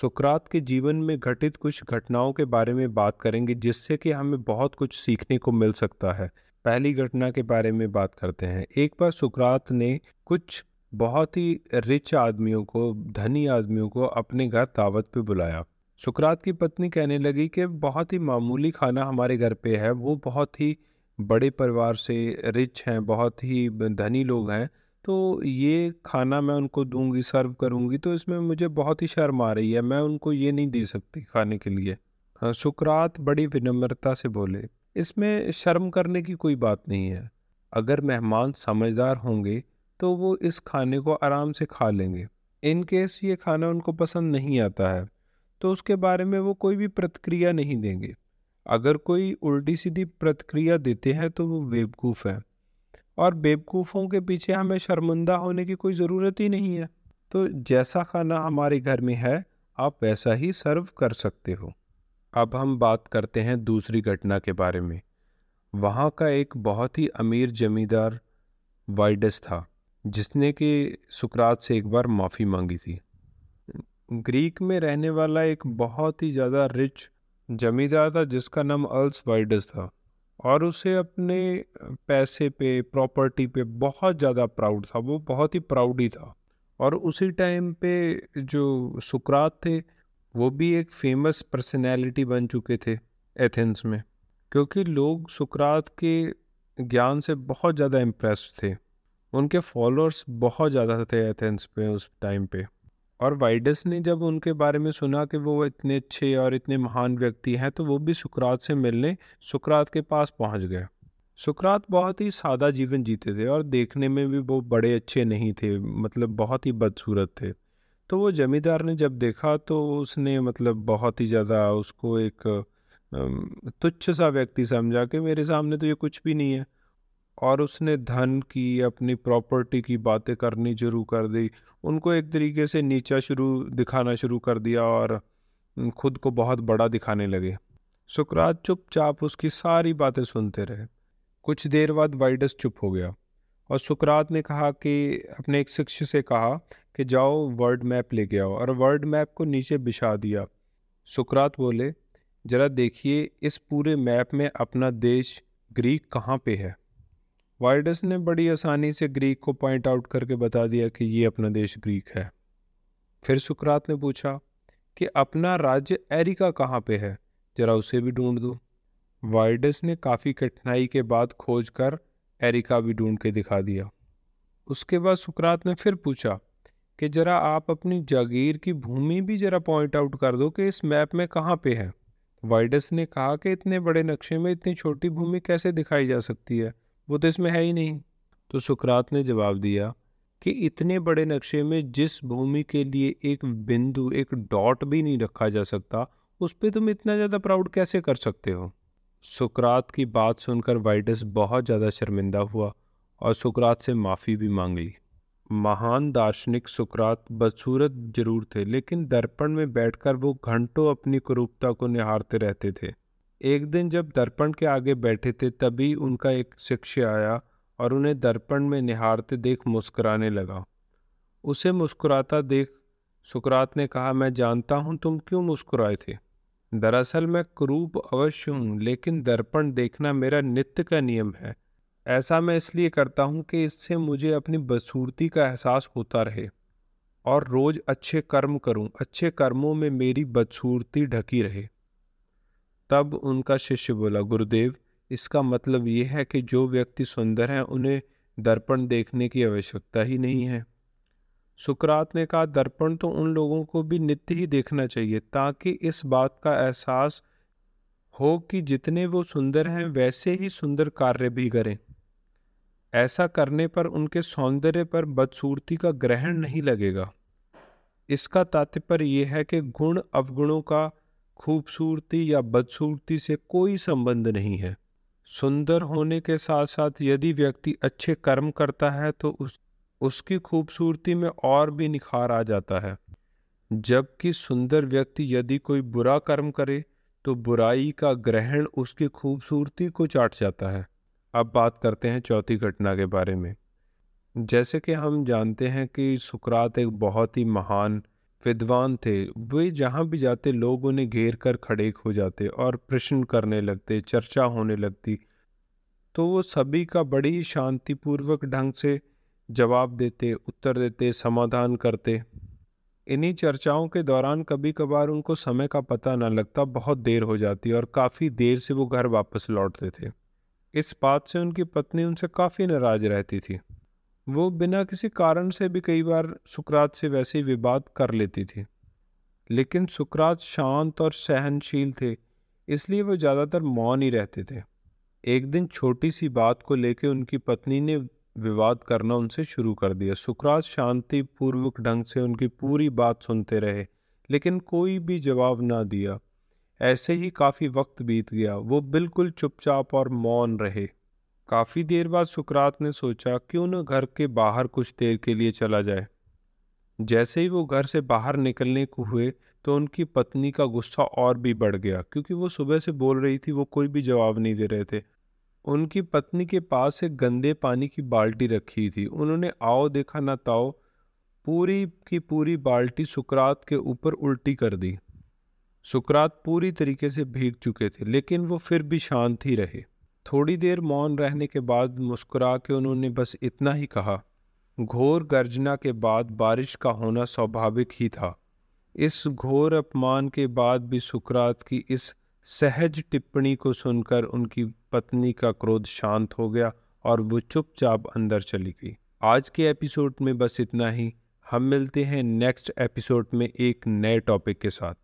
सुकरात के जीवन में घटित कुछ घटनाओं के बारे में बात करेंगे, जिससे कि हमें बहुत कुछ सीखने को मिल सकता है। पहली घटना के बारे में बात करते हैं। एक बार सुकरात ने कुछ बहुत ही रिच आदमियों को, धनी आदमियों को अपने घर दावत पे बुलाया। सुकरात की पत्नी कहने लगी कि, बहुत ही मामूली खाना हमारे घर पे है। वो बहुत ही बड़े परिवार से रिच हैं, बहुत ही धनी लोग हैं। तो ये खाना मैं उनको दूँगी सर्व करूँगी तो इसमें मुझे बहुत ही शर्म आ रही है मैं उनको ये नहीं दे सकती खाने के लिए। हाँ, सुकरात बड़ी विनम्रता से बोले इसमें शर्म करने की कोई बात नहीं है। अगर मेहमान समझदार होंगे तो वो इस खाने को आराम से खा लेंगे। इन केस ये खाना उनको पसंद नहीं आता है तो उसके बारे में वो कोई भी प्रतिक्रिया नहीं देंगे। अगर कोई उल्टी सीधी प्रतिक्रिया देते हैं तो वो बेवकूफ़ है। और बेवकूफ़ों के पीछे हमें शर्मिंदा होने की कोई ज़रूरत ही नहीं है। तो जैसा खाना हमारे घर में है, आप वैसा ही सर्व कर सकते हो। अब हम बात करते हैं दूसरी घटना के बारे में। वहाँ का एक बहुत ही अमीर जमींदार वाइडस था, जिसने कि सुकरात से एक बार माफ़ी मांगी थी। ग्रीक में रहने वाला एक बहुत ही ज़्यादा रिच जमींदार था, जिसका नाम अल्स वाइडस था। और उसे अपने पैसे पे, प्रॉपर्टी पे बहुत ज़्यादा प्राउड था, वो बहुत ही प्राउड ही था। और उसी टाइम पे जो सुकरात थे, वो भी एक फ़ेमस पर्सनैलिटी बन चुके थे एथेंस में, क्योंकि लोग सुकरात के ज्ञान से बहुत ज़्यादा इम्प्रेस थे। उनके फॉलोअर्स बहुत ज़्यादा थे एथेंस पे उस टाइम पे। और वाइडस ने जब उनके बारे में सुना कि वो इतने अच्छे और इतने महान व्यक्ति हैं तो वो भी सुकरात से मिलने सुकरात के पास पहुँच गए। सुकरात बहुत ही सादा जीवन जीते थे और देखने में भी वो बड़े अच्छे नहीं थे मतलब बहुत ही बदसूरत थे। तो वो जमींदार ने जब देखा तो उसने मतलब बहुत ही ज़्यादा उसको एक तुच्छ सा व्यक्ति समझा कि मेरे सामने तो ये कुछ भी नहीं है। और उसने धन की, अपनी प्रॉपर्टी की बातें करनी शुरू कर दी। उनको एक तरीके से नीचा शुरू, दिखाना शुरू कर दिया और खुद को बहुत बड़ा दिखाने लगे। सुकरात चुपचाप उसकी सारी बातें सुनते रहे। कुछ देर बाद वाइडस चुप हो गया और सुकरात ने कहा कि, अपने एक शिष्य से कहा कि जाओ वर्ल्ड मैप लेके आओ और वर्ल्ड मैप को नीचे बिछा दिया। सुकरात बोले, ज़रा देखिए इस पूरे मैप में अपना देश ग्रीक कहाँ पे है? वाइडस ने बड़ी आसानी से ग्रीक को पॉइंट आउट करके बता दिया कि ये अपना देश ग्रीक है। फिर सुकरात ने पूछा कि अपना राज्य एरिका कहाँ पे है? जरा उसे भी ढूंढ दो। वाइडस ने काफ़ी कठिनाई के बाद खोज कर एरिका भी ढूंढ के दिखा दिया। उसके बाद सुकरात ने फिर पूछा कि ज़रा आप अपनी जागीर की भूमि भी ज़रा पॉइंट आउट कर दो कि इस मैप में कहाँ पे है? वाइडस ने कहा कि इतने बड़े नक्शे में इतनी छोटी भूमि कैसे दिखाई जा सकती है? वो तो इसमें है ही नहीं। तो सुकरात ने जवाब दिया कि इतने बड़े नक्शे में जिस भूमि के लिए एक बिंदु, एक डॉट भी नहीं रखा जा सकता, उस पर तुम इतना ज़्यादा प्राउड कैसे कर सकते हो? सुकरात की बात सुनकर वाइडस बहुत ज़्यादा शर्मिंदा हुआ और सुकरात से माफ़ी भी मांग ली। महान दार्शनिक सुकरात बदसूरत ज़रूर थे, लेकिन दर्पण में बैठकर वो घंटों अपनी कुरूपता को निहारते रहते थे। एक दिन जब दर्पण के आगे बैठे थे, तभी उनका एक शिष्य आया और उन्हें दर्पण में निहारते देख मुस्कुराने लगा। उसे मुस्कुराता देख सुकरात ने कहा, मैं जानता हूँ तुम क्यों मुस्कुराए थे। दरअसल मैं क्रूप अवश्य हूँ, लेकिन दर्पण देखना मेरा नित्य का नियम है। ऐसा मैं इसलिए करता हूँ कि इससे मुझे अपनी बसूरती का एहसास होता रहे और रोज़ अच्छे कर्म करूँ, अच्छे कर्मों में मेरी बदसूरती ढकी रहे। तब उनका शिष्य बोला, गुरुदेव, इसका मतलब ये है कि जो व्यक्ति सुंदर हैं, उन्हें दर्पण देखने की आवश्यकता ही नहीं है। सुकरात ने कहा, दर्पण तो उन लोगों को भी नित्य ही देखना चाहिए, ताकि इस बात का एहसास हो कि जितने वो सुंदर हैं, वैसे ही सुंदर कार्य भी करें। ऐसा करने पर उनके सौंदर्य पर बदसूरती का ग्रहण नहीं लगेगा। इसका तात्पर्य यह है कि गुण अवगुणों का खूबसूरती या बदसूरती से कोई संबंध नहीं है। सुंदर होने के साथ साथ यदि व्यक्ति अच्छे कर्म करता है तो उस, उसकी खूबसूरती में और भी निखार आ जाता है। जबकि सुंदर व्यक्ति यदि कोई बुरा कर्म करे तो बुराई का ग्रहण उसकी खूबसूरती को चाट जाता है। अब बात करते हैं चौथी घटना के बारे में। जैसे कि हम जानते हैं कि सुकरात एक बहुत ही महान विद्वान थे। वे जहाँ भी जाते, लोग उन्हें घेर कर खड़े हो जाते और प्रश्न करने लगते, चर्चा होने लगती। तो वो सभी का बड़ी शांतिपूर्वक ढंग से जवाब देते, उत्तर देते, समाधान करते। इन्हीं चर्चाओं के दौरान कभी कभार उनको समय का पता न लगता, बहुत देर हो जाती और काफ़ी देर से वो घर वापस लौटते थे। इस बात से उनकी पत्नी उनसे काफ़ी नाराज़ रहती थी। वो बिना किसी कारण से भी कई बार सुकरात से वैसे ही विवाद कर लेती थी। लेकिन सुकरात शांत और सहनशील थे, इसलिए वो ज़्यादातर मौन ही रहते थे। एक दिन छोटी सी बात को लेकर उनकी पत्नी ने विवाद करना उनसे शुरू कर दिया। सुकरात शांति पूर्वक ढंग से उनकी पूरी बात सुनते रहे, लेकिन कोई भी जवाब ना दिया। ऐसे ही काफ़ी वक्त बीत गया। वो बिल्कुल चुपचाप और मौन रहे। काफ़ी देर बाद सुकरात ने सोचा, क्यों न घर के बाहर कुछ देर के लिए चला जाए? जैसे ही वो घर से बाहर निकलने को हुए तो उनकी पत्नी का गुस्सा और भी बढ़ गया, क्योंकि वो सुबह से बोल रही थी, वो कोई भी जवाब नहीं दे रहे थे। उनकी पत्नी के पास एक गंदे पानी की बाल्टी रखी थी। उन्होंने, आओ देखा ना ताओ। पूरी की पूरी बाल्टी सुकरात के ऊपर उल्टी कर दी। सुकरात पूरी तरीके से भीग चुके थे, लेकिन वो फिर भी शांत ही रहे। थोड़ी देर मौन रहने के बाद मुस्कुरा के उन्होंने बस इतना ही कहा, घोर गर्जना के बाद बारिश का होना स्वाभाविक ही था। इस घोर अपमान के बाद भी सुकरात की इस सहज टिप्पणी को सुनकर उनकी पत्नी का क्रोध शांत हो गया और वो चुपचाप अंदर चली गई। आज के एपिसोड में बस इतना ही। हम मिलते हैं नेक्स्ट एपिसोड में एक नए टॉपिक के साथ।